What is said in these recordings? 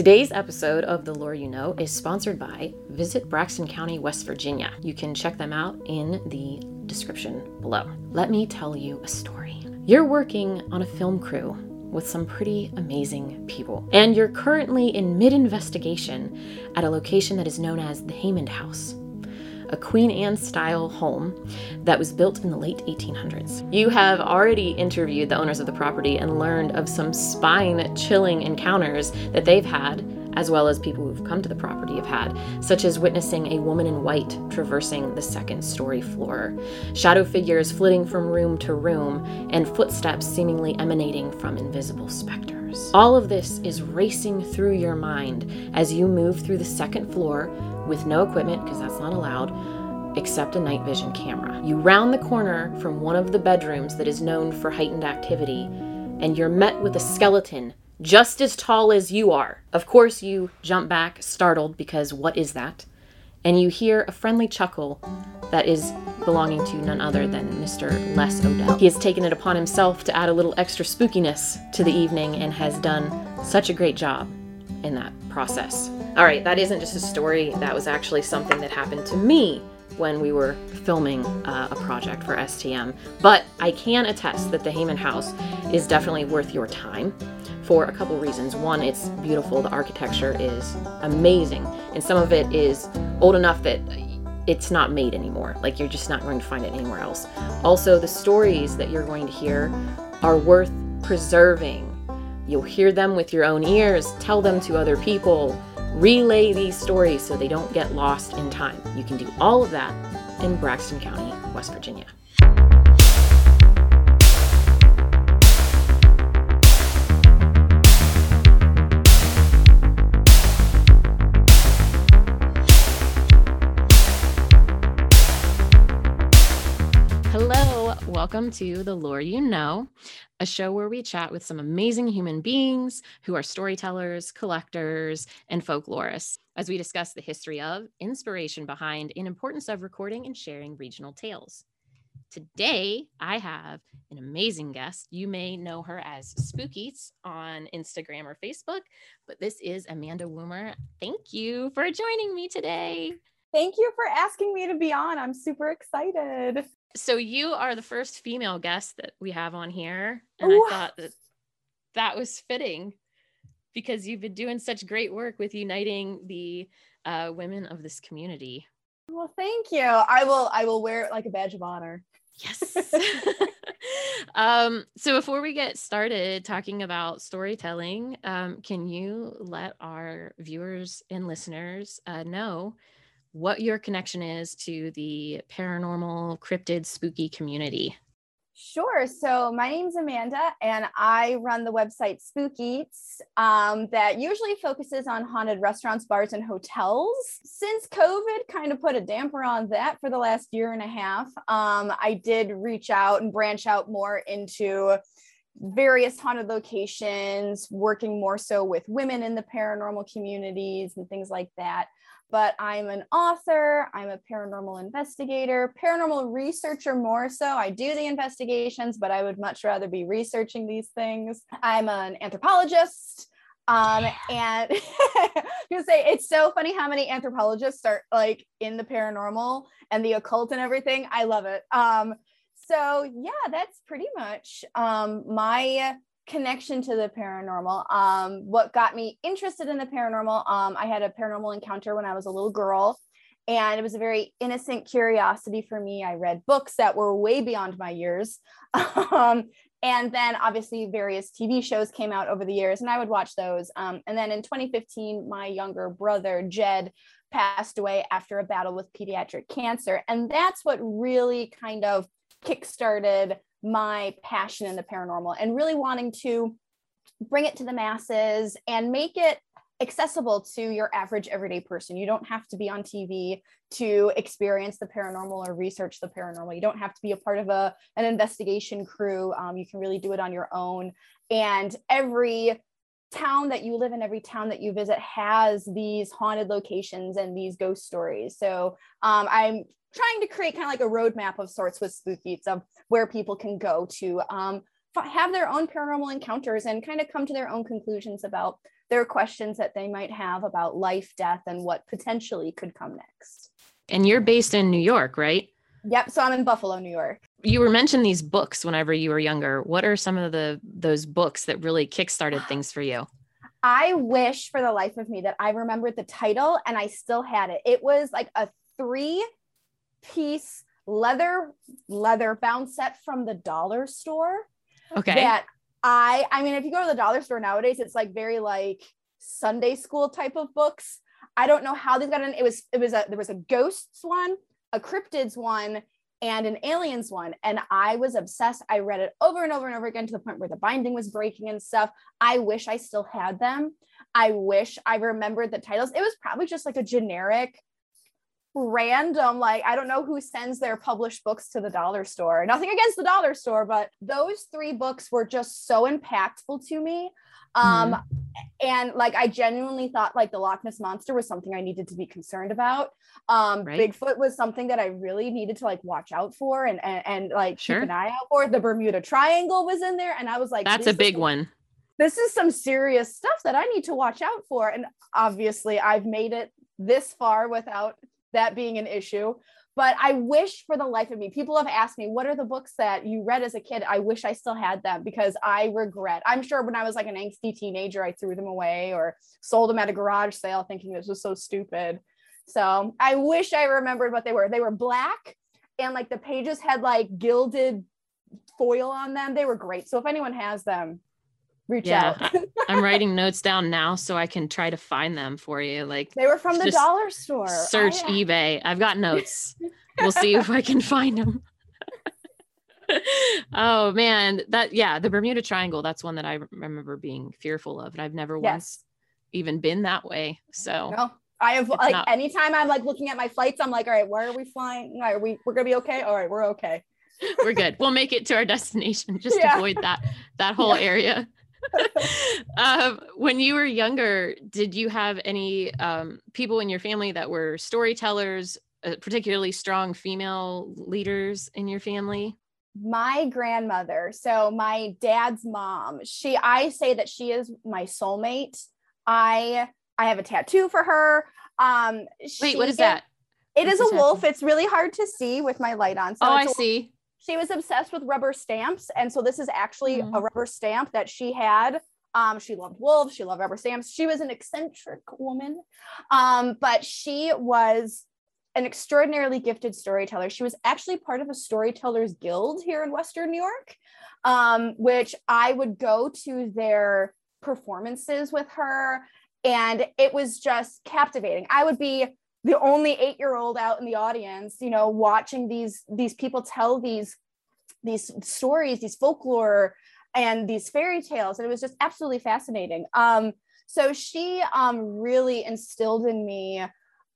Today's episode of The Lore You Know is sponsored by Visit Braxton County, West Virginia. You can check them out in the description below. Let me tell you a story. You're working on a film crew with some pretty amazing people, and you're currently in mid investigation at a location that is known as the Haymond House a Queen Anne style home that was built in the late 1800s. You have already interviewed the owners of the property and learned of some spine chilling encounters that they've had as well as people who've come to the property have had, such as witnessing a woman in white traversing the second story floor, shadow figures flitting from room to room, and footsteps seemingly emanating from invisible specters. All of this is racing through your mind as you move through the second floor with no equipment, because that's not allowed, except a night vision camera. You round the corner from one of the bedrooms that is known for heightened activity, and you're met with a skeleton just as tall as you are. Of course, you jump back, startled, because what is that? And you hear a friendly chuckle that is belonging to none other than Mr. Les Odell. He has taken it upon himself to add a little extra spookiness to the evening and has done such a great job in that process. All right, that isn't just a story, that was actually something that happened to me when we were filming uh, a project for STM. But I can attest that the Haymond House is definitely worth your time for a couple reasons. One, it's beautiful, the architecture is amazing, and some of it is old enough that it's not made anymore. Like you're just not going to find it anywhere else. Also, the stories that you're going to hear are worth preserving. You'll hear them with your own ears, tell them to other people relay these stories so they don't get lost in time. You can do all of that in Braxton County, West Virginia. Welcome to The Lore You Know a show where we chat with some amazing human beings who are storytellers, collectors, and folklorists as we discuss the history of, inspiration behind, and importance of recording and sharing regional tales. Today, I have an amazing guest. You may know her as Spookeats on Instagram or Facebook, but this is Amanda Woomer. Thank you for joining me today. Thank you for asking me to be on. I'm super excited. So you are the first female guest that we have on here, and Ooh. I thought that that was fitting because you've been doing such great work with uniting the uh, women of this community. Well, thank you. I will. I will wear it like a badge of honor. Yes. um, so before we get started talking about storytelling, um, can you let our viewers and listeners uh, know what your connection is to the paranormal, cryptid, spooky community. Sure. So my name's Amanda, and I run the website Spookeats um, that usually focuses on haunted restaurants, bars, and hotels. Since COVID kind of put a damper on that for the last year and a half, um, I did reach out and branch out more into various haunted locations, working more so with women in the paranormal communities and things like that but I'm an author, I'm a paranormal investigator, paranormal researcher more so. I do the investigations, but I would much rather be researching these things. I'm an anthropologist. Um, and you say it's so funny how many anthropologists are like in the paranormal and the occult and everything. I love it. Um, so yeah, that's pretty much um, my connection to the paranormal. Um, what got me interested in the paranormal, um, I had a paranormal encounter when I was a little girl, and it was a very innocent curiosity for me. I read books that were way beyond my years. um, and then obviously various TV shows came out over the years, and I would watch those. Um, and then in 2015, my younger brother, Jed, passed away after a battle with pediatric cancer. And that's what really kind of kickstarted my passion in the paranormal and really wanting to bring it to the masses and make it accessible to your average everyday person. You don't have to be on TV to experience the paranormal or research the paranormal. You don't have to be a part of a, an investigation crew. Um, you can really do it on your own. And every town that you live in, every town that you visit has these haunted locations and these ghost stories. So um, I'm trying to create kind of like a roadmap of sorts with Spookeats of where people can go to um, have their own paranormal encounters and kind of come to their own conclusions about their questions that they might have about life, death, and what potentially could come next. And you're based in New York, right? Yep. So I'm in Buffalo, New York. You were mentioning these books whenever you were younger. What are some of the those books that really kickstarted things for you? I wish for the life of me that I remembered the title and I still had it. It was like a three piece leather leather bound set from the dollar store. Okay. That I I mean if you go to the dollar store nowadays it's like very like Sunday school type of books. I don't know how these got in. It was it was a there was a ghosts one, a cryptids one, and an aliens one and i was obsessed i read it over and over and over again to the point where the binding was breaking and stuff i wish i still had them i wish i remembered the titles it was probably just like a generic random like i don't know who sends their published books to the dollar store nothing against the dollar store but those three books were just so impactful to me um mm-hmm. and like i genuinely thought like the loch ness monster was something i needed to be concerned about um right. bigfoot was something that i really needed to like watch out for and and, and like sure. keep an eye out for the bermuda triangle was in there and i was like that's a big one this is some serious stuff that i need to watch out for and obviously i've made it this far without that being an issue but I wish for the life of me, people have asked me, what are the books that you read as a kid? I wish I still had them because I regret. I'm sure when I was like an angsty teenager, I threw them away or sold them at a garage sale thinking this was so stupid. So I wish I remembered what they were. They were black and like the pages had like gilded foil on them. They were great. So if anyone has them, reach yeah, out. I'm writing notes down now so I can try to find them for you. Like they were from the dollar store. Oh, search I, eBay. I've got notes. we'll see if I can find them. oh man, that yeah, the Bermuda Triangle. That's one that I remember being fearful of, and I've never yes. once even been that way. So no, I have like not... anytime I'm like looking at my flights, I'm like, all right, where are we flying? Are we we're gonna be okay? All right, we're okay. we're good. We'll make it to our destination. Just yeah. avoid that that whole yeah. area. Um, when you were younger, did you have any um, people in your family that were storytellers, uh, particularly strong female leaders in your family? My grandmother, so my dad's mom, she I say that she is my soulmate. I I have a tattoo for her. Um, Wait, what is that? It is a wolf. It's really hard to see with my light on. So oh, I see she was obsessed with rubber stamps. And so this is actually mm-hmm. a rubber stamp that she had. Um, she loved wolves, she loved rubber stamps. She was an eccentric woman, um, but she was an extraordinarily gifted storyteller. She was actually part of a storytellers guild here in Western New York, um, which I would go to their performances with her. And it was just captivating. I would be the only eight year old out in the audience you know watching these these people tell these these stories these folklore and these fairy tales. And it was just absolutely fascinating. Um so she um really instilled in me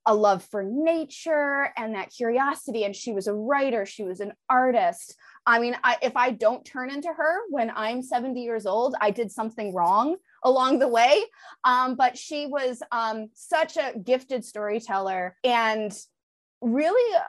a love for nature and that curiosity. And she was a writer she was an artist. I mean I, if i don't turn into her when i'm 70 years old i did something wrong along the way. Um, but she was um, such a gifted storyteller and really. Uh,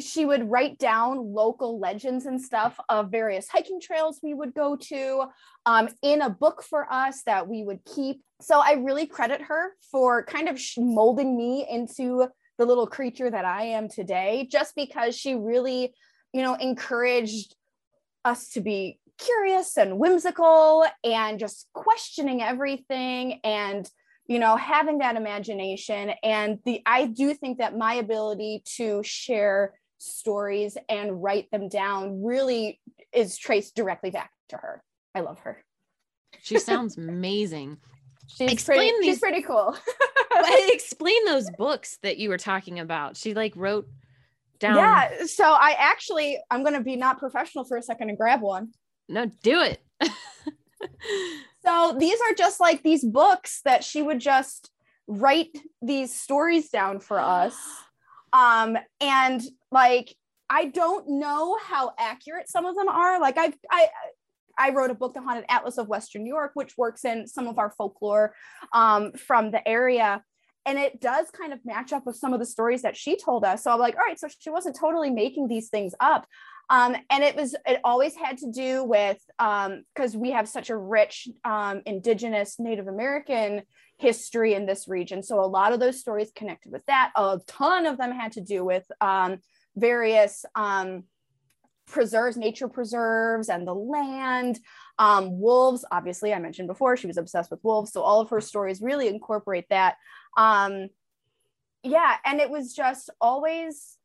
she would write down local legends and stuff of various hiking trails we would go to um, in a book for us that we would keep. So I really credit her for kind of molding me into the little creature that I am today, just because she really, you know, encouraged us to be curious and whimsical and just questioning everything and you know having that imagination. And the i do think that my ability to share stories and write them down really is traced directly back to her. I love her. She sounds amazing. She's explain pretty, these, she's pretty cool. Explain those books that you were talking about. She like wrote down yeah so i actually i'm going to be not professional for a second and grab one no, do it. so these are just like these books that she would just write these stories down for us. Um, and like I don't know how accurate some of them are. Like I've I I wrote a book, The Haunted Atlas of Western New York, which works in some of our folklore um, from the area. And it does kind of match up with some of the stories that she told us. So I'm like, all right, so she wasn't totally making these things up. Um, and it was it always had to do with because um, we have such a rich um, indigenous native american history in this region. So a lot of those stories connected with that. A ton of them had to do with um, various um, preserves, nature preserves, and the land. Um, wolves, obviously, I mentioned before, she was obsessed with wolves. So all of her stories really incorporate that. Um, yeah, and it was just always,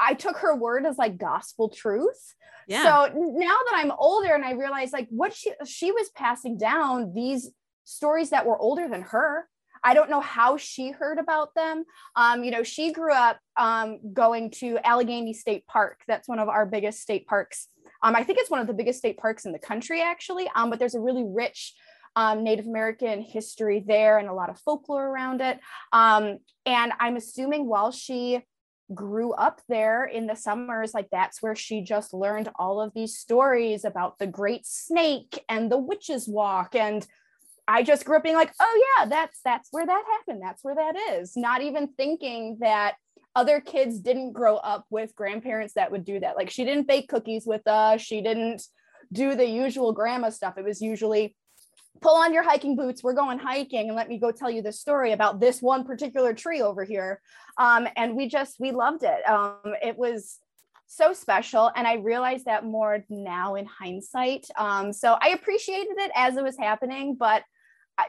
I took her word as like gospel truth. Yeah. So now that I'm older and I realize like what she she was passing down these stories that were older than her. I don't know how she heard about them. Um, you know, she grew up um, going to Allegheny State Park. That's one of our biggest state parks. Um, I think it's one of the biggest state parks in the country, actually. Um, but there's a really rich um, Native American history there and a lot of folklore around it. Um, and I'm assuming while she grew up there in the summers, like that's where she just learned all of these stories about the great snake and the witch's walk and I just grew up being like, oh yeah, that's that's where that happened. That's where that is. Not even thinking that other kids didn't grow up with grandparents that would do that. Like she didn't bake cookies with us. She didn't do the usual grandma stuff. It was usually pull on your hiking boots. We're going hiking, and let me go tell you the story about this one particular tree over here. Um, and we just we loved it. Um, it was so special and i realized that more now in hindsight um, so i appreciated it as it was happening but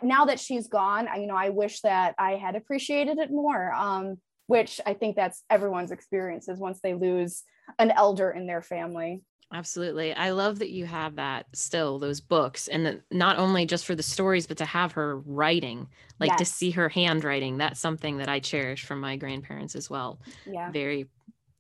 now that she's gone, I, you know, I wish that I had appreciated it more. Um, which I think that's everyone's experiences once they lose an elder in their family. Absolutely. I love that you have that still, those books, and that not only just for the stories, but to have her writing, like yes. to see her handwriting. That's something that I cherish from my grandparents as well. Yeah. Very,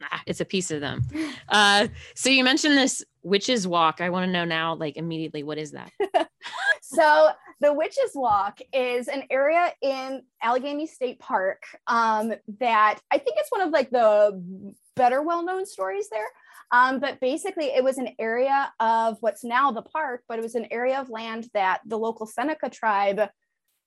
ah, it's a piece of them. Uh, so you mentioned this witch's walk. I want to know now, like immediately, what is that? so the Witches Walk is an area in Allegheny State Park um, that I think it's one of like the better well-known stories there. Um, but basically, it was an area of what's now the park, but it was an area of land that the local Seneca tribe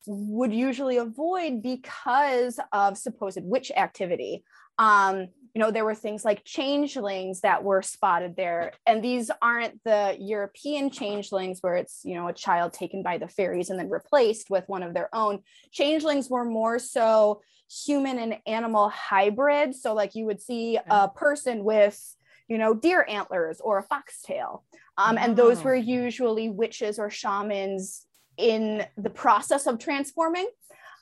would usually avoid because of supposed witch activity. Um, you know, there were things like changelings that were spotted there. And these aren't the European changelings where it's, you know, a child taken by the fairies and then replaced with one of their own. Changelings were more so human and animal hybrids. So, like, you would see a person with, you know, deer antlers or a foxtail. Um, and those were usually witches or shamans in the process of transforming.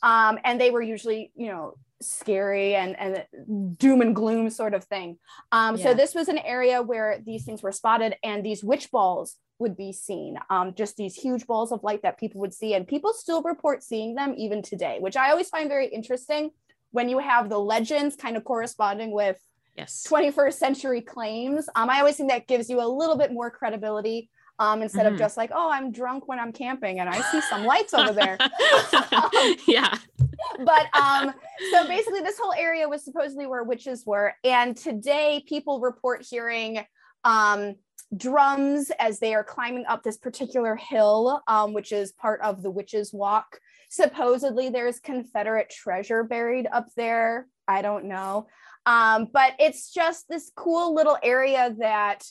Um, and they were usually, you know, scary and, and doom and gloom sort of thing. Um, yeah. So this was an area where these things were spotted and these witch balls would be seen. Um, just these huge balls of light that people would see and people still report seeing them even today, which I always find very interesting when you have the legends kind of corresponding with yes 21st century claims. Um, I always think that gives you a little bit more credibility um, instead mm-hmm. of just like, oh, I'm drunk when I'm camping and I see some lights over there. um, yeah. But um, so basically, this whole area was supposedly where witches were. And today, people report hearing um, drums as they are climbing up this particular hill, um, which is part of the Witches' Walk. Supposedly, there's Confederate treasure buried up there. I don't know. Um, but it's just this cool little area that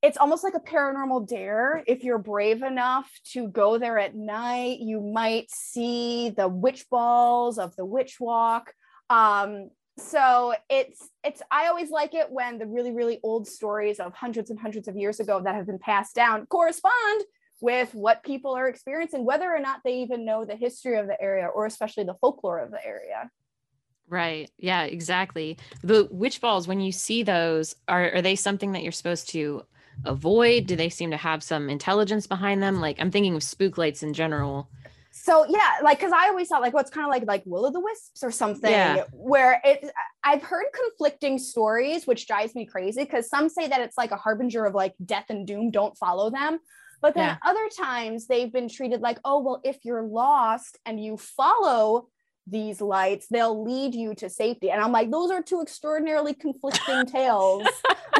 it's almost like a paranormal dare. If you're brave enough to go there at night, you might see the witch balls of the witch walk. Um, so it's it's I always like it when the really really old stories of hundreds and hundreds of years ago that have been passed down correspond with what people are experiencing, whether or not they even know the history of the area or especially the folklore of the area. Right. Yeah, exactly. The witch balls, when you see those, are, are they something that you're supposed to avoid? Do they seem to have some intelligence behind them? Like I'm thinking of spook lights in general. So yeah, like because I always thought like what's well, kind of like like will o' the wisps or something yeah. where it I've heard conflicting stories, which drives me crazy because some say that it's like a harbinger of like death and doom, don't follow them. But then yeah. other times they've been treated like, oh, well, if you're lost and you follow these lights they'll lead you to safety. And i'm like those are two extraordinarily conflicting tales.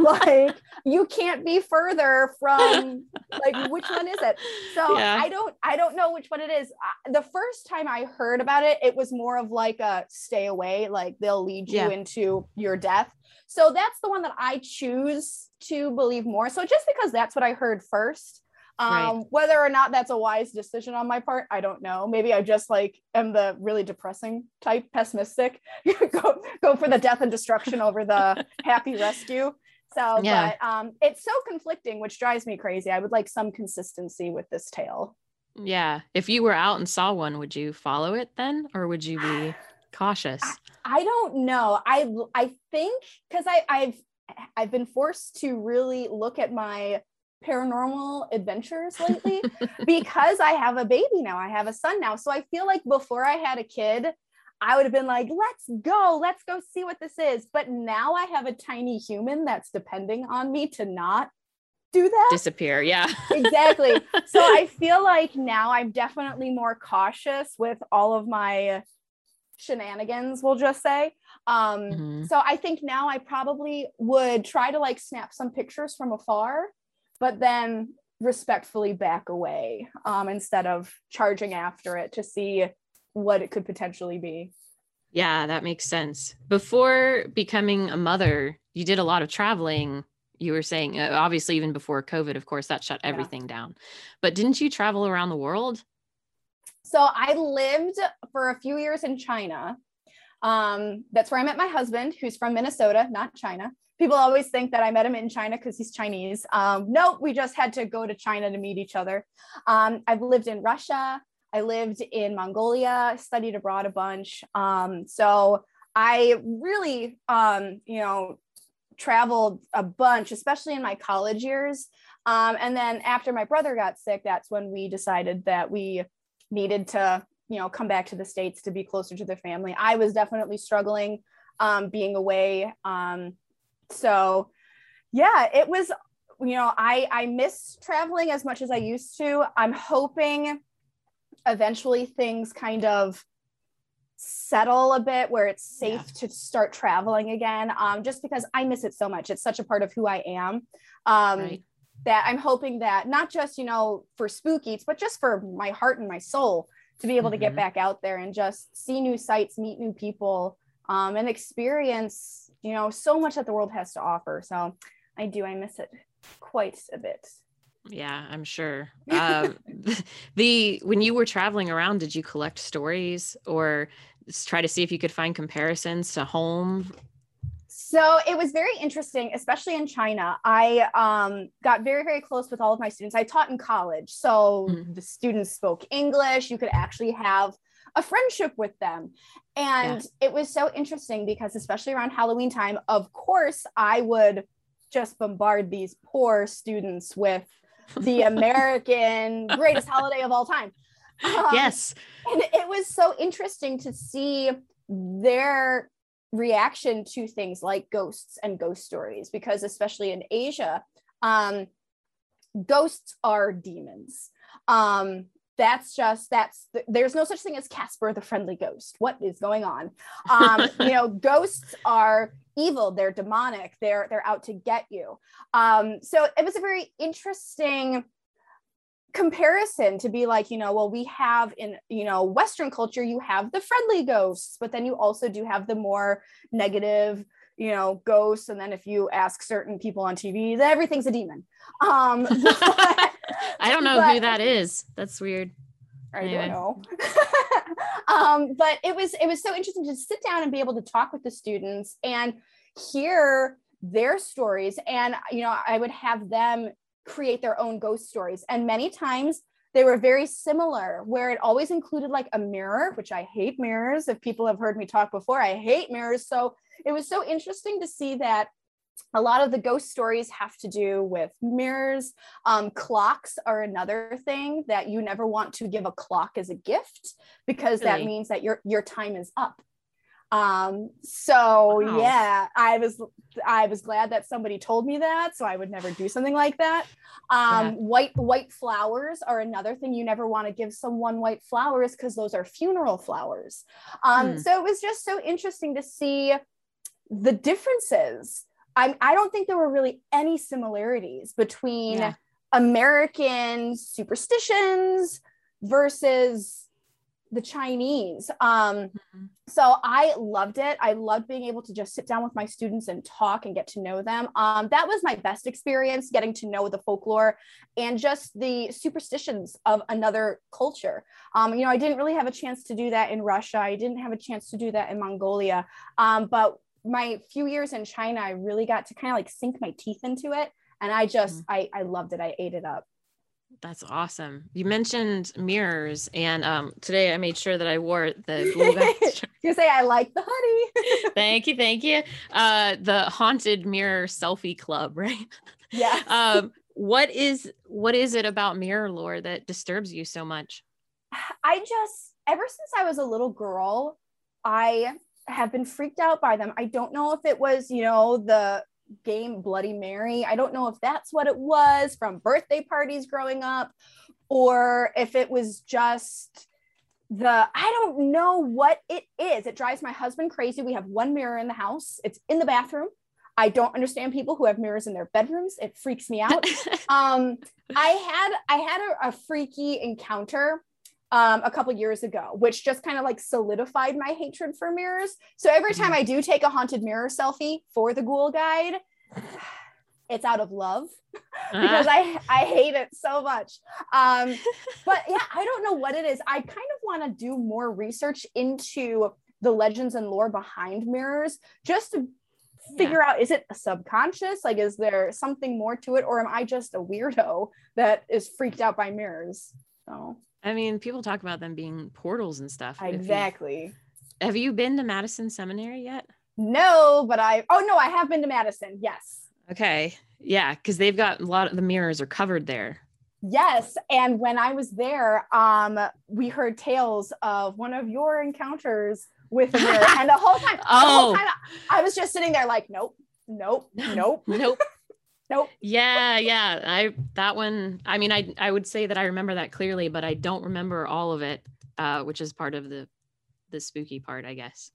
Like you can't be further from like which one is it? So yeah. i don't i don't know which one it is. The first time i heard about it it was more of like a stay away like they'll lead you yeah. into your death. So that's the one that i choose to believe more. So just because that's what i heard first Um, Right. whether or not that's a wise decision on my part, I don't know. Maybe I just like am the really depressing type, pessimistic. go go for the death and destruction over the happy rescue. So, Yeah. but um, it's so conflicting, which drives me crazy. I would like some consistency with this tale. Yeah. If you were out and saw one, would you follow it then or would you be cautious? I don't know. I I think because I I've I've been forced to really look at my paranormal adventures lately because I have a baby now. I have a son now. So I feel like before I had a kid, I would have been like, let's go, let's go see what this is. But now I have a tiny human that's depending on me to not do that. Disappear. Yeah. exactly. So I feel like now I'm definitely more cautious with all of my shenanigans, we'll just say. Um, Mhm. So I think now I probably would try to like snap some pictures from afar, but then respectfully back away um, instead of charging after it to see what it could potentially be. Yeah, that makes sense. Before becoming a mother, you did a lot of traveling. You were saying, uh, obviously, even before COVID, of course, that shut Yeah. everything down. But didn't you travel around the world? So I lived for a few years in China. Um, that's where I met my husband, who's from Minnesota, not China. People always think that I met him in China because he's Chinese. Um, no, we just had to go to China to meet each other. Um, I've lived in Russia. I lived in Mongolia, studied abroad a bunch. Um, so I really, um, you know, traveled a bunch, especially in my college years. Um, and then after my brother got sick, that's when we decided that we needed to you know come back to the states to be closer to their family i was definitely struggling um, being away so yeah it was you know i i miss traveling as much as i used to i'm hoping eventually things kind of settle a bit where it's safe Yeah. to start traveling again um, just because i miss it so much it's such a part of who i am um, Right. that I'm hoping that not just, you know, for Spook Eats, but just for my heart and my soul to be able to get Mhm. back out there and just see new sights, meet new people, um, and experience, you know, so much that the world has to offer. So I do, I miss it quite a bit. Yeah, I'm sure. Uh, the when you were traveling around, did you collect stories or try to see if you could find comparisons to home? So it was very interesting, especially in China. I um, got very, very close with all of my students. I taught in college. So Mhm. the students spoke English. You could actually have a friendship with them. And it was so interesting because, especially around Halloween time, of course, I would just bombard these poor students with the American greatest holiday of all time. Um, yes. and it was so interesting to see their reaction to things like ghosts and ghost stories because especially in asia um ghosts are demons um that's just that's there's no such thing as casper the friendly ghost. What is going on? Um you know ghosts are evil. They're demonic. They're they're out to get you. Um so it was a very interesting comparison to be like you know well we have in you know western culture you have the friendly ghosts but then you also do have the more negative you know ghosts. And then if you ask certain people on tv everything's a demon. Um but- I don't know who that is. That's weird. I Anyway. don't know. um, but it was it was so interesting to sit down and be able to talk with the students and hear their stories. And you know, I would have them create their own ghost stories. And many times they were very similar, where it always included like a mirror, which I hate mirrors. If people have heard me talk before, I hate mirrors. So it was so interesting to see that a lot of the ghost stories have to do with mirrors. Um, clocks are another thing that you never want to give a clock as a gift because that means that your your time is up. Um, so Wow. yeah, I was I was glad that somebody told me that, so I would never do something like that. Um, Yeah. white white flowers are another thing you never want to give someone white flowers because those are funeral flowers. Um, Hmm. so it was just so interesting to see the differences. I, I don't think there were really any similarities between Yeah. American superstitions versus the Chinese. Um, mm-hmm. So I loved it. I loved being able to just sit down with my students and talk and get to know them. Um, that was my best experience getting to know the folklore and just the superstitions of another culture. Um, you know, I didn't really have a chance to do that in Russia. I didn't have a chance to do that in Mongolia. Um, but my few years in China, I really got to kind of like sink my teeth into it. And I just, mm-hmm. I, I loved it. I ate it up. That's awesome. You mentioned mirrors, and um, today I made sure that I wore the. you say I like the hoodie. thank you, thank you. Uh, the haunted mirror selfie club, right? Yeah. um, what is what is it about mirror lore that disturbs you so much? I just ever since I was a little girl, I have been freaked out by them. I don't know if it was, you know, the game Bloody Mary. I don't know if that's what it was from birthday parties growing up or if it was just the I don't know what it is. It drives my husband crazy. We have one mirror in the house. It's in the bathroom. I don't understand people who have mirrors in their bedrooms. It freaks me out. um, I had I had a, a freaky encounter um, a couple years ago, which just kind of like solidified my hatred for mirrors. So every time I do take a haunted mirror selfie for the ghoul guide, it's out of love because I I hate it so much. Um, but yeah, I don't know what it is. I kind of want to do more research into the legends and lore behind mirrors, just to figure yeah. out is it a subconscious like is there something more to it or am i just a weirdo that is freaked out by mirrors so I mean, people talk about them being portals and stuff. Exactly. Have you been to Madison Seminary yet? No, but I oh no, I have been to Madison. Yes. Okay. Yeah, because they've got a lot of the mirrors are covered there. Yes, and when I was there, um, we heard tales of one of your encounters with a mirror, and the whole time, oh. the whole time, I was just sitting there like, nope, nope, nope, nope. Nope. Yeah, yeah. I that one. I mean, I I would say that I remember that clearly, but I don't remember all of it, uh, which is part of the the spooky part, I guess.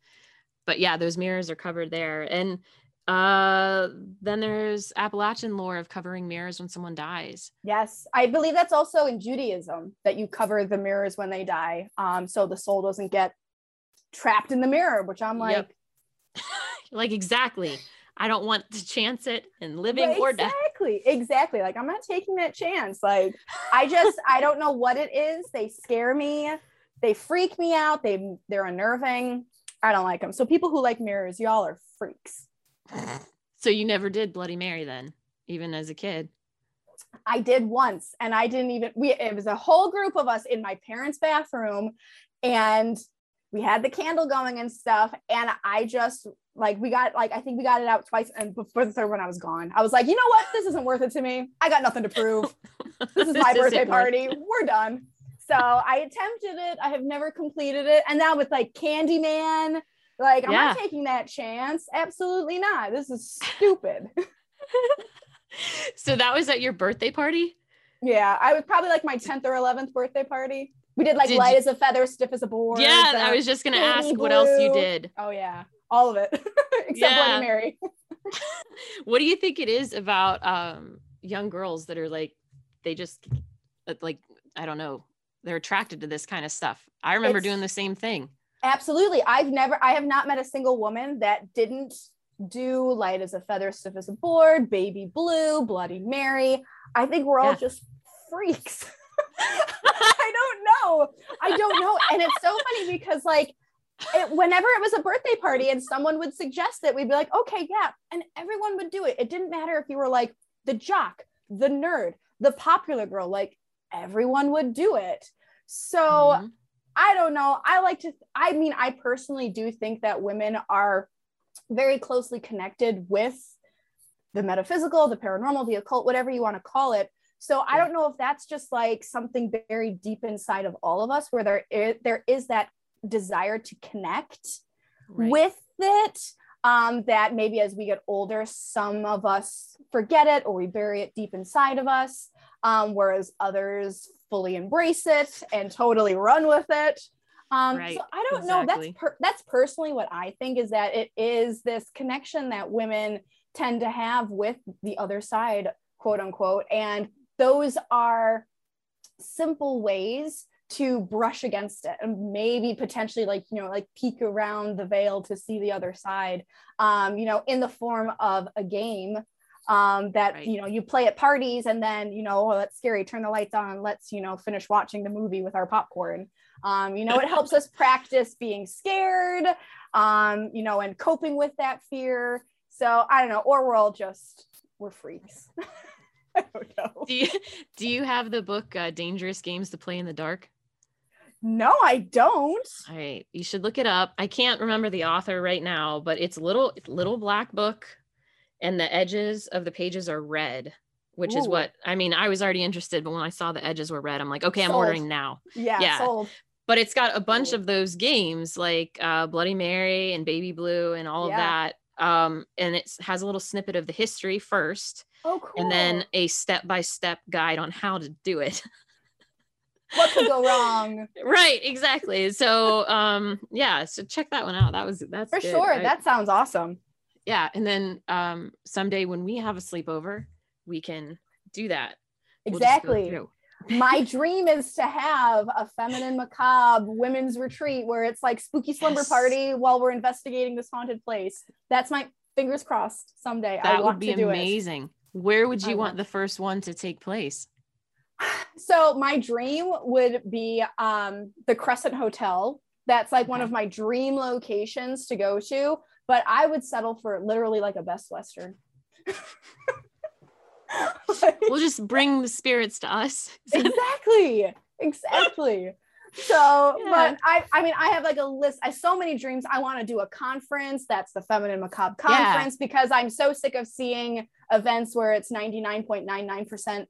But yeah, those mirrors are covered there, and uh then there's appalachian lore of covering mirrors when someone dies yes i believe that's also in judaism that you cover the mirrors when they die um so the soul doesn't get trapped in the mirror which i'm like yep. like exactly I don't want to chance it in living or death. Exactly. Exactly. Like I'm not taking that chance. Like I just I don't know what it is. They scare me. They freak me out. They they're unnerving. I don't like them. So people who like mirrors, y'all are freaks. So you never did Bloody Mary then, even as a kid? I did once and I didn't even we it was a whole group of us in my parents' bathroom and we had the candle going and stuff and i just like we got like i think we got it out twice and before the third one i was gone. I was like you know what? This isn't worth it to me. I got nothing to prove. This is my birthday party. we're done. So i attempted it. I have never completed it. And now with like candyman like i'm yeah. not taking that chance? Absolutely not. This is stupid. So that was at your birthday party? Yeah i was probably like my 10th or 11th birthday party. We did like did light you... as a feather, stiff as a board. Yeah, I was just gonna ask blue. what else you did. Oh yeah, all of it except yeah. Bloody Mary. what do you think it is about um, young girls that are like they just uh, like I don't know they're attracted to this kind of stuff? I remember it's, doing the same thing. Absolutely, I've never I have not met a single woman that didn't do light as a feather, stiff as a board, baby blue, Bloody Mary. I think we're all yeah. just freaks. I don't know. I don't know. And it's so funny because like it, whenever it was a birthday party and someone would suggest it, we'd be like, okay, yeah. And everyone would do it. It didn't matter if you were like the jock, the nerd, the popular girl, like everyone would do it. So mm-hmm. I don't know. I like to, I mean, I personally do think that women are very closely connected with the metaphysical, the paranormal, the occult, whatever you want to call it. So I don't know if that's just like something buried deep inside of all of us where there is, there is that desire to connect right. with it. Um, that maybe as we get older, some of us forget it or we bury it deep inside of us, um, whereas others fully embrace it and totally run with it. Um, right. So I don't exactly. know. That's per- that's personally what I think is that it is this connection that women tend to have with the other side, quote unquote, and those are simple ways to brush against it and maybe potentially like you know like peek around the veil to see the other side um you know in the form of a game um that Right. you know you play at parties and then you know oh that's scary turn the lights on let's you know finish watching the movie with our popcorn um you know it helps us practice being scared um you know and coping with that fear so i don't know or we're all just we're freaks i don't know Do you do you have the book uh, Dangerous Games to Play in the Dark? No i don't All right, you should look it up. I can't remember the author right now, but it's little it's little black book, and the edges of the pages are red, which is what I mean. I was already interested, but when I saw the edges were red, I'm like, okay, I'm ordering now. yeah, Yeah. sold But it's got a bunch of those games like uh, Bloody Mary and Baby Blue and all Yeah. of that. Um, and it has a little snippet of the history first, oh cool and then a step by step guide on how to do it. what could go wrong? Right, exactly. So, um, yeah, so check that one out. That was that's for good. sure I- that sounds awesome. Yeah and then um someday when we have a sleepover we can do that. We'll exactly. my dream is to have a feminine macabre women's retreat where it's like spooky slumber Yes. party while we're investigating this haunted place. That's my fingers crossed someday. I that want would be to do it. amazing. Where would you want want- the first one to take place so my dream would be um the crescent hotel. That's like one of my dream locations to go to but i would settle for literally like a best western. We'll just bring the spirits to us. Exactly. Exactly. So Yeah. but i i mean i have like a list. I have so many dreams. I want to do a conference. That's the feminine macabre Yeah. conference because i'm so sick of seeing events where it's 99.99%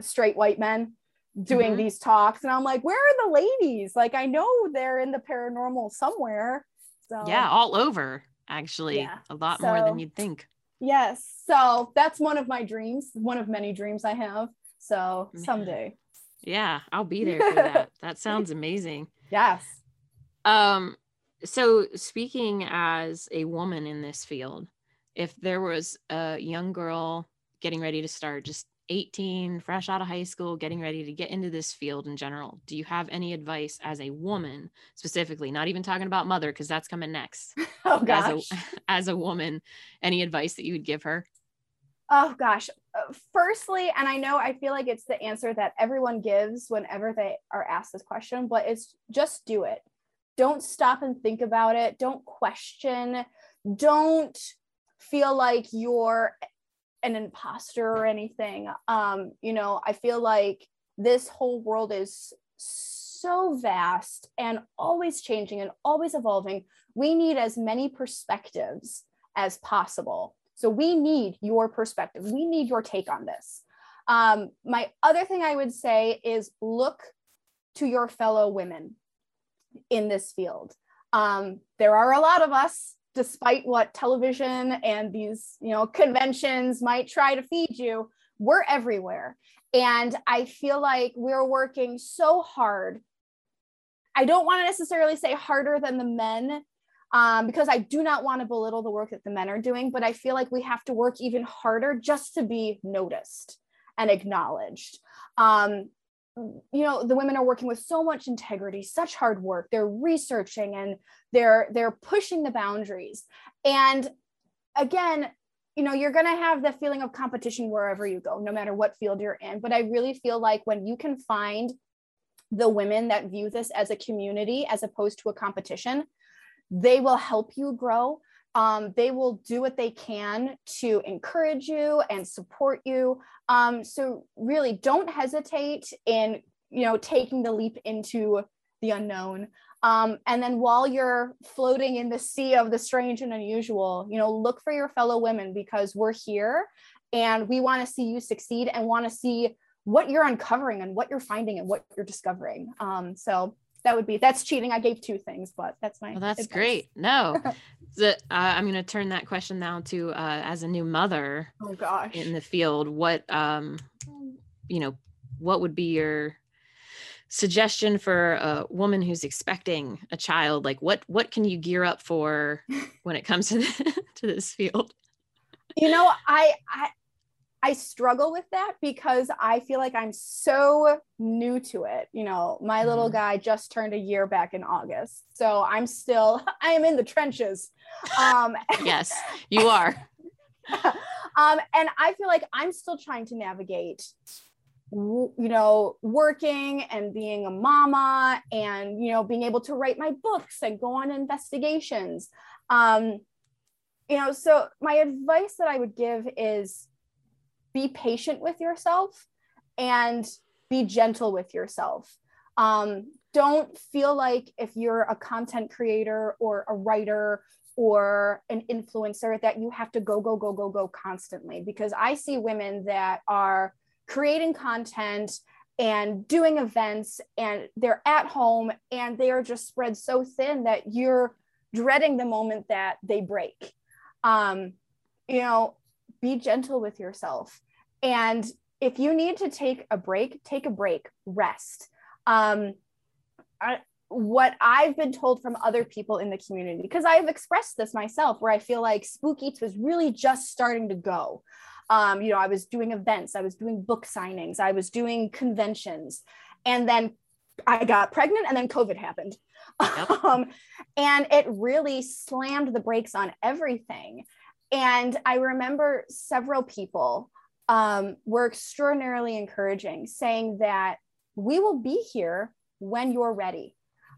straight white men doing Mhm. these talks. And i'm like where are the ladies? Like i know they're in the paranormal somewhere. So yeah all over actually. Yeah. a lot more than you'd think. Yes. So that's one of my dreams one of many dreams i have. So someday. Yeah i'll be there for that. That sounds amazing. Yes. Um so speaking as a woman in this field if there was a young girl getting ready to start just 18 fresh out of high school getting ready to get into this field in general do you have any advice as a woman specifically not even talking about mother because that's coming next oh as gosh a, as a woman any advice that you would give her Oh gosh. Uh, Firstly, and I know I feel like it's the answer that everyone gives whenever they are asked this question, but it's just do it. Don't stop and think about it. Don't question. Don't feel like you're an imposter or anything. Um, you know, I feel like this whole world is so vast and always changing and always evolving. We need as many perspectives as possible. So we need your perspective. We need your take on this. Um, my other thing I would say is look to your fellow women in this field. Um, there are a lot of us, despite what television and these, you know, conventions might try to feed you. We're everywhere, and I feel like we're working so hard. I don't want to necessarily say harder than the men um, because I do not want to belittle the work that the men are doing, but I feel like we have to work even harder just to be noticed and acknowledged. Um, you know, the women are working with so much integrity, such hard work. They're researching and they're they're pushing the boundaries. And again, you know, you're going to have the feeling of competition wherever you go, no matter what field you're in. But I really feel like when you can find the women that view this as a community as opposed to a competition, they will help you grow. Um, they will do what they can to encourage you and support you. Um, so really, don't hesitate in you know taking the leap into the unknown. Um, and then while you're floating in the sea of the strange and unusual, you know, look for your fellow women because we're here and we want to see you succeed and want to see what you're uncovering and what you're finding and what you're discovering. Um, so that would be that's cheating. I gave two things, but that's my. well that's advice. great no the, uh, i'm going to turn that question now to uh, as a new mother Oh gosh. in the field what um you know what would be your suggestion for a woman who's expecting a child like what what can you gear up for when it comes to the, to this field you know, I I I struggle with that because I feel like I'm so new to it. You know, my little Mm-hmm. guy just turned a year back in August. So I'm still, I am in the trenches. Um, Yes, you are. um, and I feel like I'm still trying to navigate, you know, working and being a mama and, you know, being able to write my books and go on investigations. Um, you know, so my advice that I would give is be patient with yourself and be gentle with yourself. Um, don't feel like if you're a content creator or a writer or an influencer that you have to go, go, go, go, go constantly. Because I see women that are creating content and doing events and they're at home and they are just spread so thin that you're dreading the moment that they break. Um, you know, be gentle with yourself. And if you need to take a break, take a break, rest. Um, I, what I've been told from other people in the community, because I've expressed this myself, where I feel like Spook Eats was really just starting to go. Um, you know, I was doing events, I was doing book signings, I was doing conventions, and then I got pregnant, and then COVID happened. Yep. um, and it really slammed the brakes on everything. And I remember several people um, were extraordinarily encouraging, saying that we will be here when you're ready.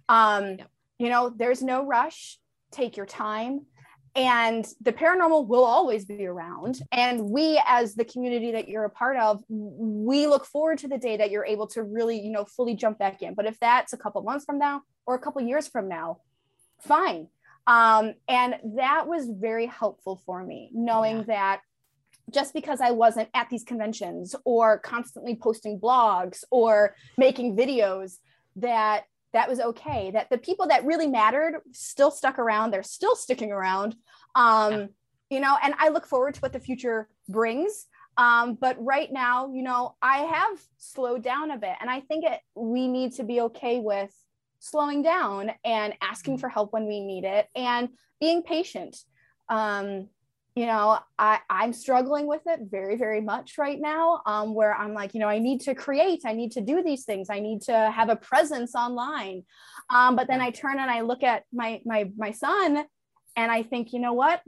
Um. You know, there's no rush, take your time. And the paranormal will always be around. And we, as the community that you're a part of, we look forward to the day that you're able to really, you know, fully jump back in. But if that's a couple months from now or a couple years from now, fine. Um, and that was very helpful for me, knowing Yeah. that just because I wasn't at these conventions or constantly posting blogs or making videos, that that was okay. That the people that really mattered still stuck around. They're still sticking around. Um, Yeah. You know, and I look forward to what the future brings. Um, but right now, you know, I have slowed down a bit, and I think it we need to be okay with slowing down and asking for help when we need it and being patient. Um, you know, I, I'm struggling with it very, very much right now, um, where I'm like, you know, I need to create, I need to do these things, I need to have a presence online. Um, but then I turn and I look at my my my son and I think, you know what?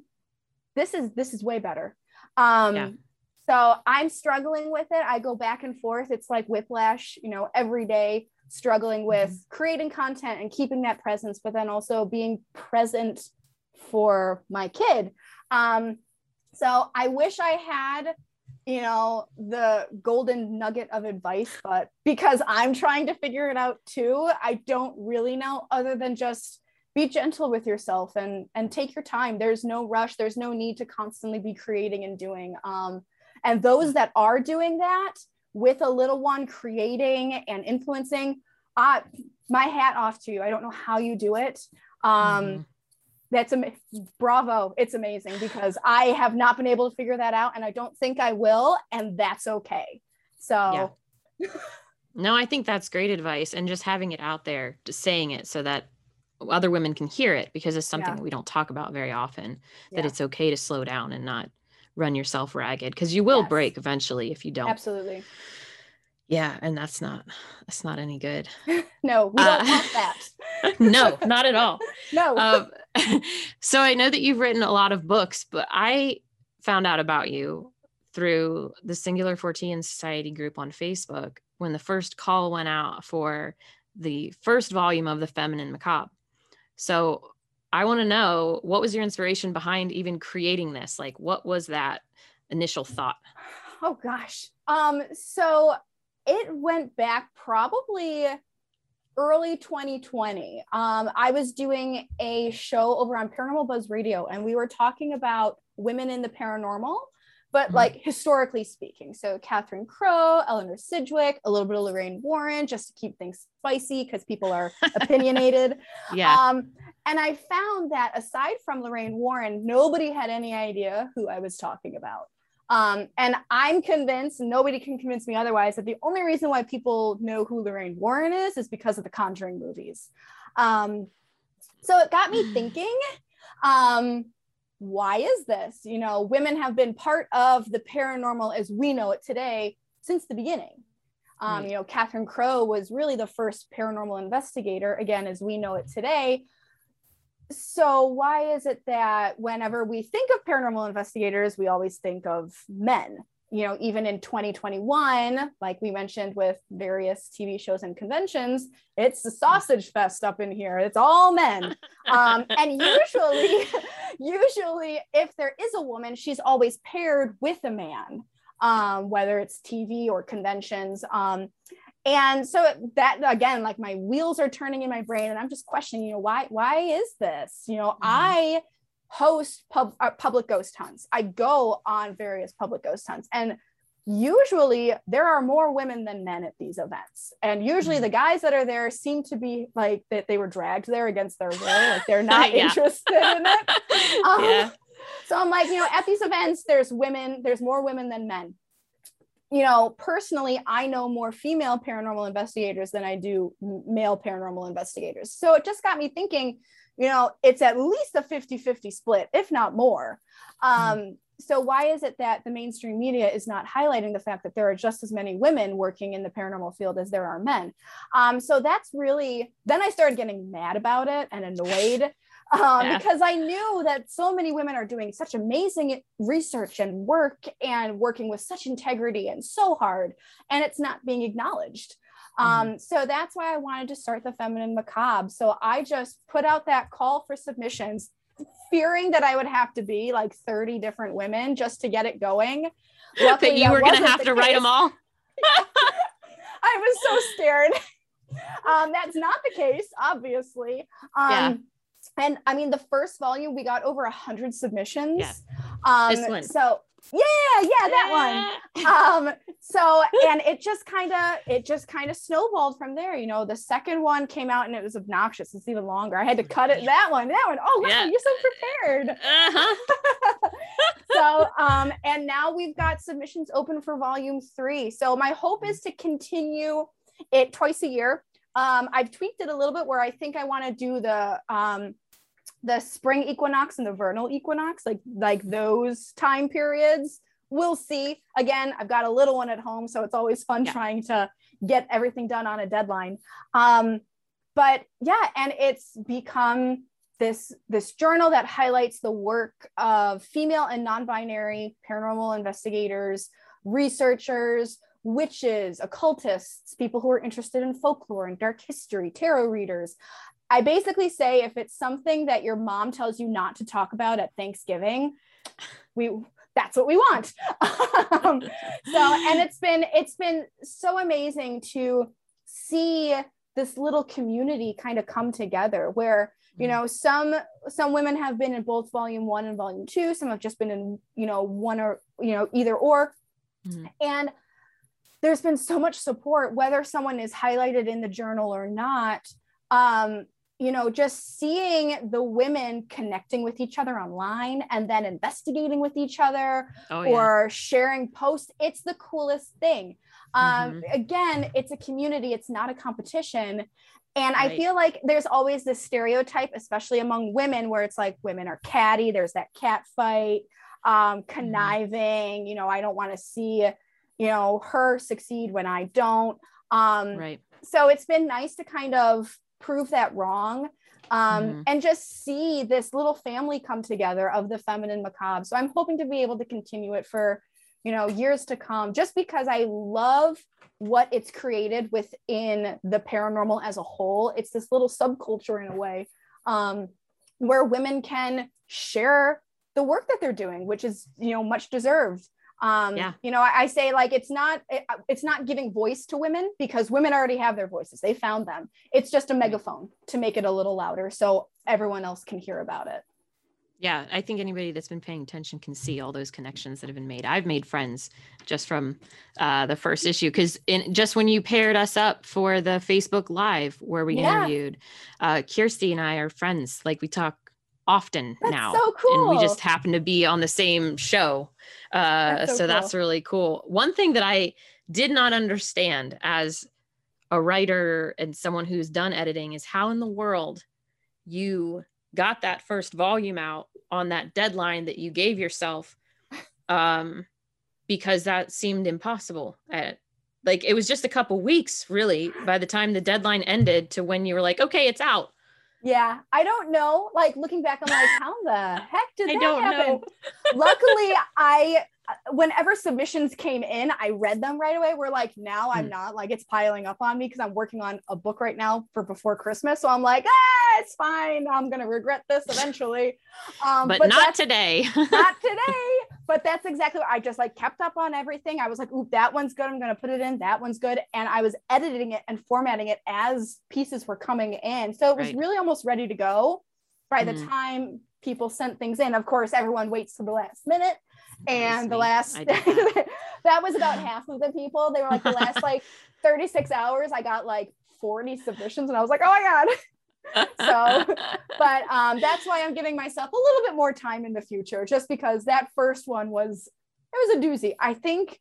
This is this is way better. Um Yeah. so I'm struggling with it. I go back and forth. It's like whiplash, you know, every day struggling with creating content and keeping that presence, but then also being present for my kid. Um, so I wish I had, you know, the golden nugget of advice, but because I'm trying to figure it out too, I don't really know other than just be gentle with yourself and and take your time. There's no rush. There's no need to constantly be creating and doing. Um, and those that are doing that with a little one creating and influencing, uh, my hat off to you. I don't know how you do it. Um, Mhm. that's a bravo it's amazing because i have not been able to figure that out and i don't think i will and that's okay so No, I think that's great advice. And just having it out there, just saying it so that other women can hear it because it's something Yeah. that we don't talk about very often that yeah, it's okay to slow down and not run yourself ragged because you will Yes. break eventually if you don't. absolutely Yeah. And that's not, that's not any good. no we don't Uh, want that no, not at all. no um, so I know that you've written a lot of books, but I found out about you through the Singular Fortean Society group on Facebook when the first call went out for the first volume of the Feminine Macabre. So I want to know what was your inspiration behind even creating this? Like, what was that initial thought? oh gosh um so it went back probably early 2020 um i was doing a show over on paranormal buzz radio and we were talking about women in the paranormal but Mhm. like historically speaking so catherine crowe eleanor sidgwick a little bit of lorraine warren just to keep things spicy because people are opinionated Yeah. um, and I found that aside from Lorraine Warren, nobody had any idea who I was talking about. Um, and I'm convinced, nobody can convince me otherwise, that the only reason why people know who Lorraine Warren is is because of the Conjuring movies. Um, so it got me thinking. Um, why is this? You know, women have been part of the paranormal as we know it today since the beginning. Um. You know, Catherine Crowe was really the first paranormal investigator, again, as we know it today. So, why is it that whenever we think of paranormal investigators, we always think of men? You know, even in 2021, like we mentioned with various TV shows and conventions, it's the sausage fest up in here. It's all men. Um, and usually, usually, if there is a woman, she's always paired with a man um, whether it's TV or conventions. Um, and so that again, like my wheels are turning in my brain, and I'm just questioning, you know, why why is this? You know, mm-hmm. I host pub, uh, public ghost hunts. I go on various public ghost hunts, and usually there are more women than men at these events and usually the mm-hmm. guys that are there seem to be like that they were dragged there against their will like they're not interested in it um, yeah. So I'm like, you know, at these events, there's women, there's more women than men. You know, personally, I know more female paranormal investigators than I do male paranormal investigators. So it just got me thinking, you know, it's at least a 50 50 split, if not more. Um, mm So, why is it that the mainstream media is not highlighting the fact that there are just as many women working in the paranormal field as there are men? Um, so, that's really, then I started getting mad about it and annoyed um, yeah. because I knew that so many women are doing such amazing research and work and working with such integrity and so hard, and it's not being acknowledged. Um, mm-hmm. Um, so that's why I wanted to start the Feminine Macabre. So I just put out that call for submissions, fearing that I would have to be like 30 different women just to get it going. Luckily, that you were going to have to case. write them all. I was so scared. um, that's not the case, obviously. Um, yeah and I mean, the first volume we got over a hundred submissions. Yeah. Um, this one. So yeah, yeah, that yeah. one. Um, so and it just kind of it just kind of snowballed from there. You know, the second one came out and it was obnoxious. It's even longer. I had to cut it. That one, that one. Oh wow, yeah. you're so prepared. Uh-huh. so um, and now we've got submissions open for volume three. So my hope is to continue it twice a year. Um, I've tweaked it a little bit where I think I want to do the um the spring equinox and the vernal equinox, like like those time periods. We'll see. Again, I've got a little one at home, so it's always fun yeah. trying to get everything done on a deadline. Um, but yeah, and it's become this this journal that highlights the work of female and non-binary paranormal investigators, researchers, witches, occultists, people who are interested in folklore and dark history, tarot readers, I basically say if it's something that your mom tells you not to talk about at Thanksgiving, we that's what we want. um, so and it's been it's been so amazing to see this little community kind of come together where you know some some women have been in both volume 1 and volume 2 some have just been in you know one or you know either or mm-hmm. and there's been so much support whether someone is highlighted in the journal or not um, you know, just seeing the women connecting with each other online and then investigating with each other oh, yeah. or sharing posts, it's the coolest thing. Um, mm-hmm. Again, it's a community, it's not a competition. And right. I feel like there's always this stereotype, especially among women, where it's like women are catty, there's that cat fight, um, mm-hmm. conniving, mm-hmm. you know, I don't want to see, you know, her succeed when I don't. Um, right. So it's been nice to kind of prove that wrong um, mm-hmm. and just see this little family come together of the feminine macabre. So I'm hoping to be able to continue it for, you know, years to come, just because I love what it's created within the paranormal as a whole. It's this little subculture in a way um, where women can share the work that they're doing, which is, you know, much deserved um yeah. you know I, I, say like it's not it, it's not giving voice to women because women already have their voices. They found them. It's just a megaphone to make it a little louder so everyone else can hear about it. Yeah i think anybody that's been paying attention can see all those connections that have been made. I've made friends just from uh, the first issue because in just when you paired us up for the facebook live where we yeah. interviewed uh, kirsty and i are friends like we talk often that's now. So cool. And we just happen to be on the same show. Uh, that's so, so cool. that's really cool. One thing that I did not understand as a writer and someone who's done editing is how in the world you got that first volume out on that deadline that you gave yourself um because that seemed impossible at like it was just a couple weeks really by the time the deadline ended to when you were like okay it's out yeah i don't know like looking back i'm like how the heck did I that don't happen know. luckily i whenever submissions came in i read them right away we're like now i'm Hmm. not like it's piling up on me because i'm working on a book right now for before christmas so i'm like ah it's fine i'm gonna regret this eventually um but, not today not today. But that's exactly what I just like kept up on everything. I was like, oop, that one's good. I'm gonna put it in. That one's good. And I was editing it and formatting it as pieces were coming in. So it was Right. really almost ready to go by the Mhm. time people sent things in. Of course, everyone waits to the last minute. And the last that. that was about half of the people. They were like the last like 36 hours, I got like 40 submissions, and I was like, oh my god. so but um, that's why I'm giving myself a little bit more time in the future, just because that first one was it was a doozy. I think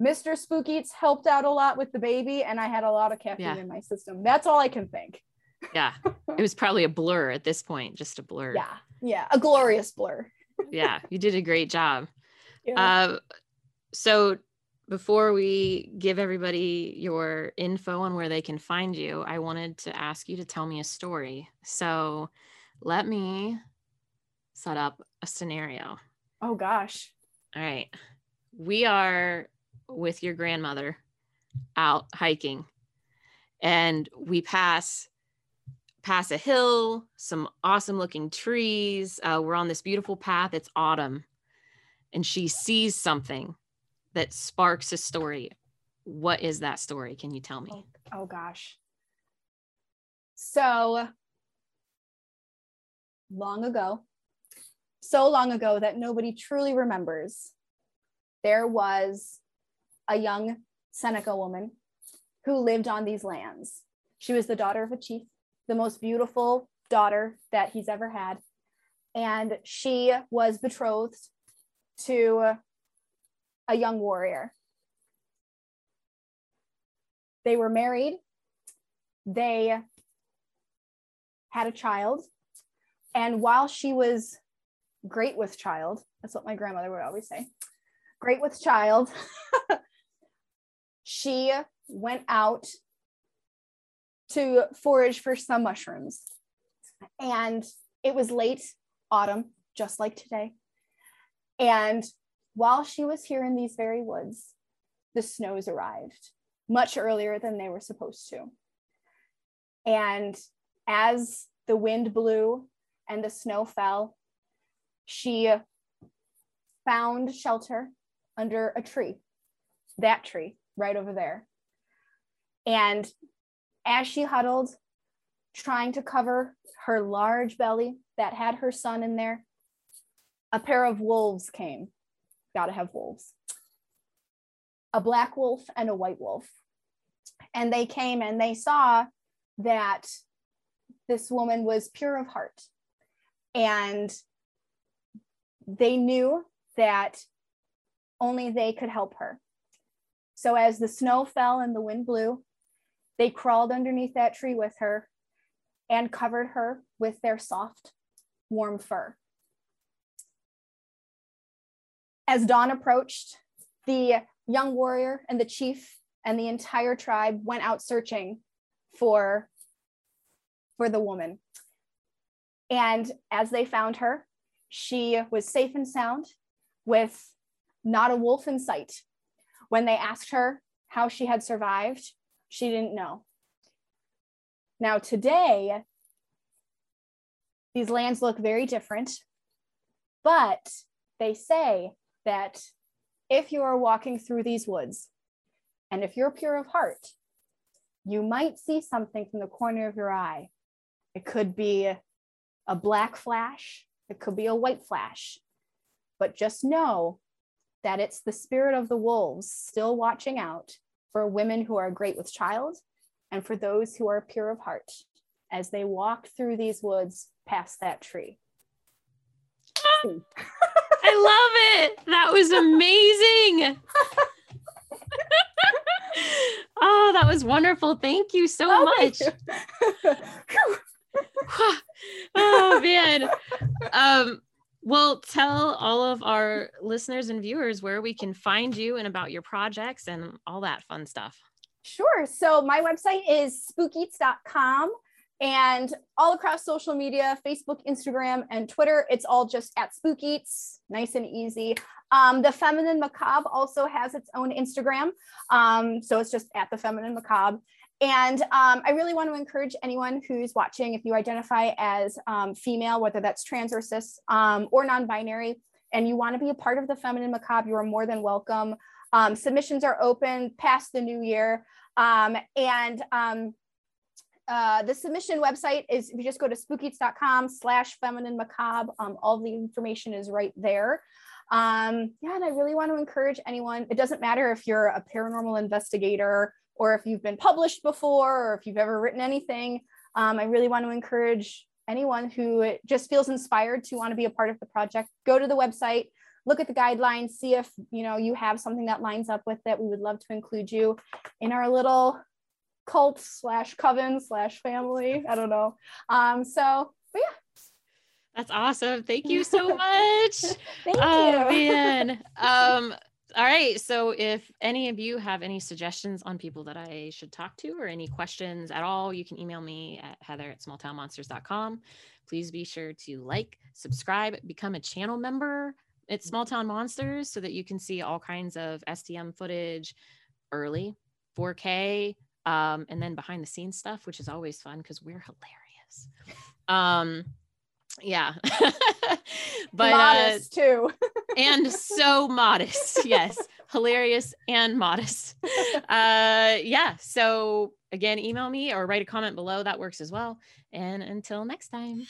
Mr. Spook Eats helped out a lot with the baby, and I had a lot of caffeine Yeah. in my system. That's all I can think. yeah it was probably a blur at this point just a blur Yeah, yeah, a glorious blur. yeah you did a great job Yeah. Uh, so before we give everybody your info on where they can find you, I wanted to ask you to tell me a story. So let me set up a scenario. oh gosh. All right. We are with your grandmother out hiking and we pass pass a hill, some awesome looking trees. Uh, we're on this beautiful path. It's autumn and she sees something that sparks a story. What is that story? Can you tell me? Oh, oh gosh. So long ago, so long ago that nobody truly remembers, there was a young Seneca woman who lived on these lands. She was the daughter of a chief, the most beautiful daughter that he's ever had. And she was betrothed to a young warrior. They were married. They had a child. And while she was great with child, that's what my grandmother would always say great with child, she went out to forage for some mushrooms. And it was late autumn, just like today. And while she was here in these very woods, the snows arrived much earlier than they were supposed to. And as the wind blew and the snow fell, she found shelter under a tree, that tree right over there. And as she huddled, trying to cover her large belly that had her son in there, a pair of wolves came. Gotta have wolves. A black wolf and a white wolf. And they came and they saw that this woman was pure of heart. And they knew that only they could help her. So as the snow fell and the wind blew, they crawled underneath that tree with her and covered her with their soft, warm fur. As dawn approached, the young warrior and the chief and the entire tribe went out searching for, for the woman. And as they found her, she was safe and sound with not a wolf in sight. When they asked her how she had survived, she didn't know. Now, today, these lands look very different, but they say that if you are walking through these woods and if you're pure of heart, you might see something from the corner of your eye. It could be a black flash, it could be a white flash, but just know that it's the spirit of the wolves still watching out for women who are great with child and for those who are pure of heart as they walk through these woods past that tree. Ah! I love it. That was amazing. oh, that was wonderful. Thank you so Oh, much. you. Oh man. Um Well, tell all of our listeners and viewers where we can find you and about your projects and all that fun stuff. Sure. So my website is spookeats.com and all across social media facebook instagram and twitter it's all just at spookeats nice and easy um, the feminine macabre also has its own instagram um, so it's just at the feminine macabre and um, I really want to encourage anyone who's watching, if you identify as um, female, whether that's trans or cis um, or non binary, and you want to be a part of the Feminine Macabre, you are more than welcome. Um, submissions are open past the new year. And uh, the submission website is if you just go to spookeats.com slash feminine macabre, all the information is right there. Um, yeah, and I really want to encourage anyone. It doesn't matter if you're a paranormal investigator or if you've been published before or if you've ever written anything. Um, I really want to encourage anyone who just feels inspired to want to be a part of the project. Go to the website, look at the guidelines, see if you know you have something that lines up with it. We would love to include you in our little cult slash coven slash family. I don't know. Um, so, but yeah. That's awesome. Thank you so much. Thank oh, you. man. Um, all right. So if any of you have any suggestions on people that I should talk to or any questions at all, you can email me at heather at smalltownmonsters.com. Please be sure to like, subscribe, become a channel member at Small Town Monsters so that you can see all kinds of STM footage early, 4K, um, and then behind the scenes stuff, which is always fun because we're hilarious. Um, yeah. But uh, modest uh, too. and so modest yes. Hilarious and modest. Uh yeah so again email me or write a comment below. That works as well. And until next time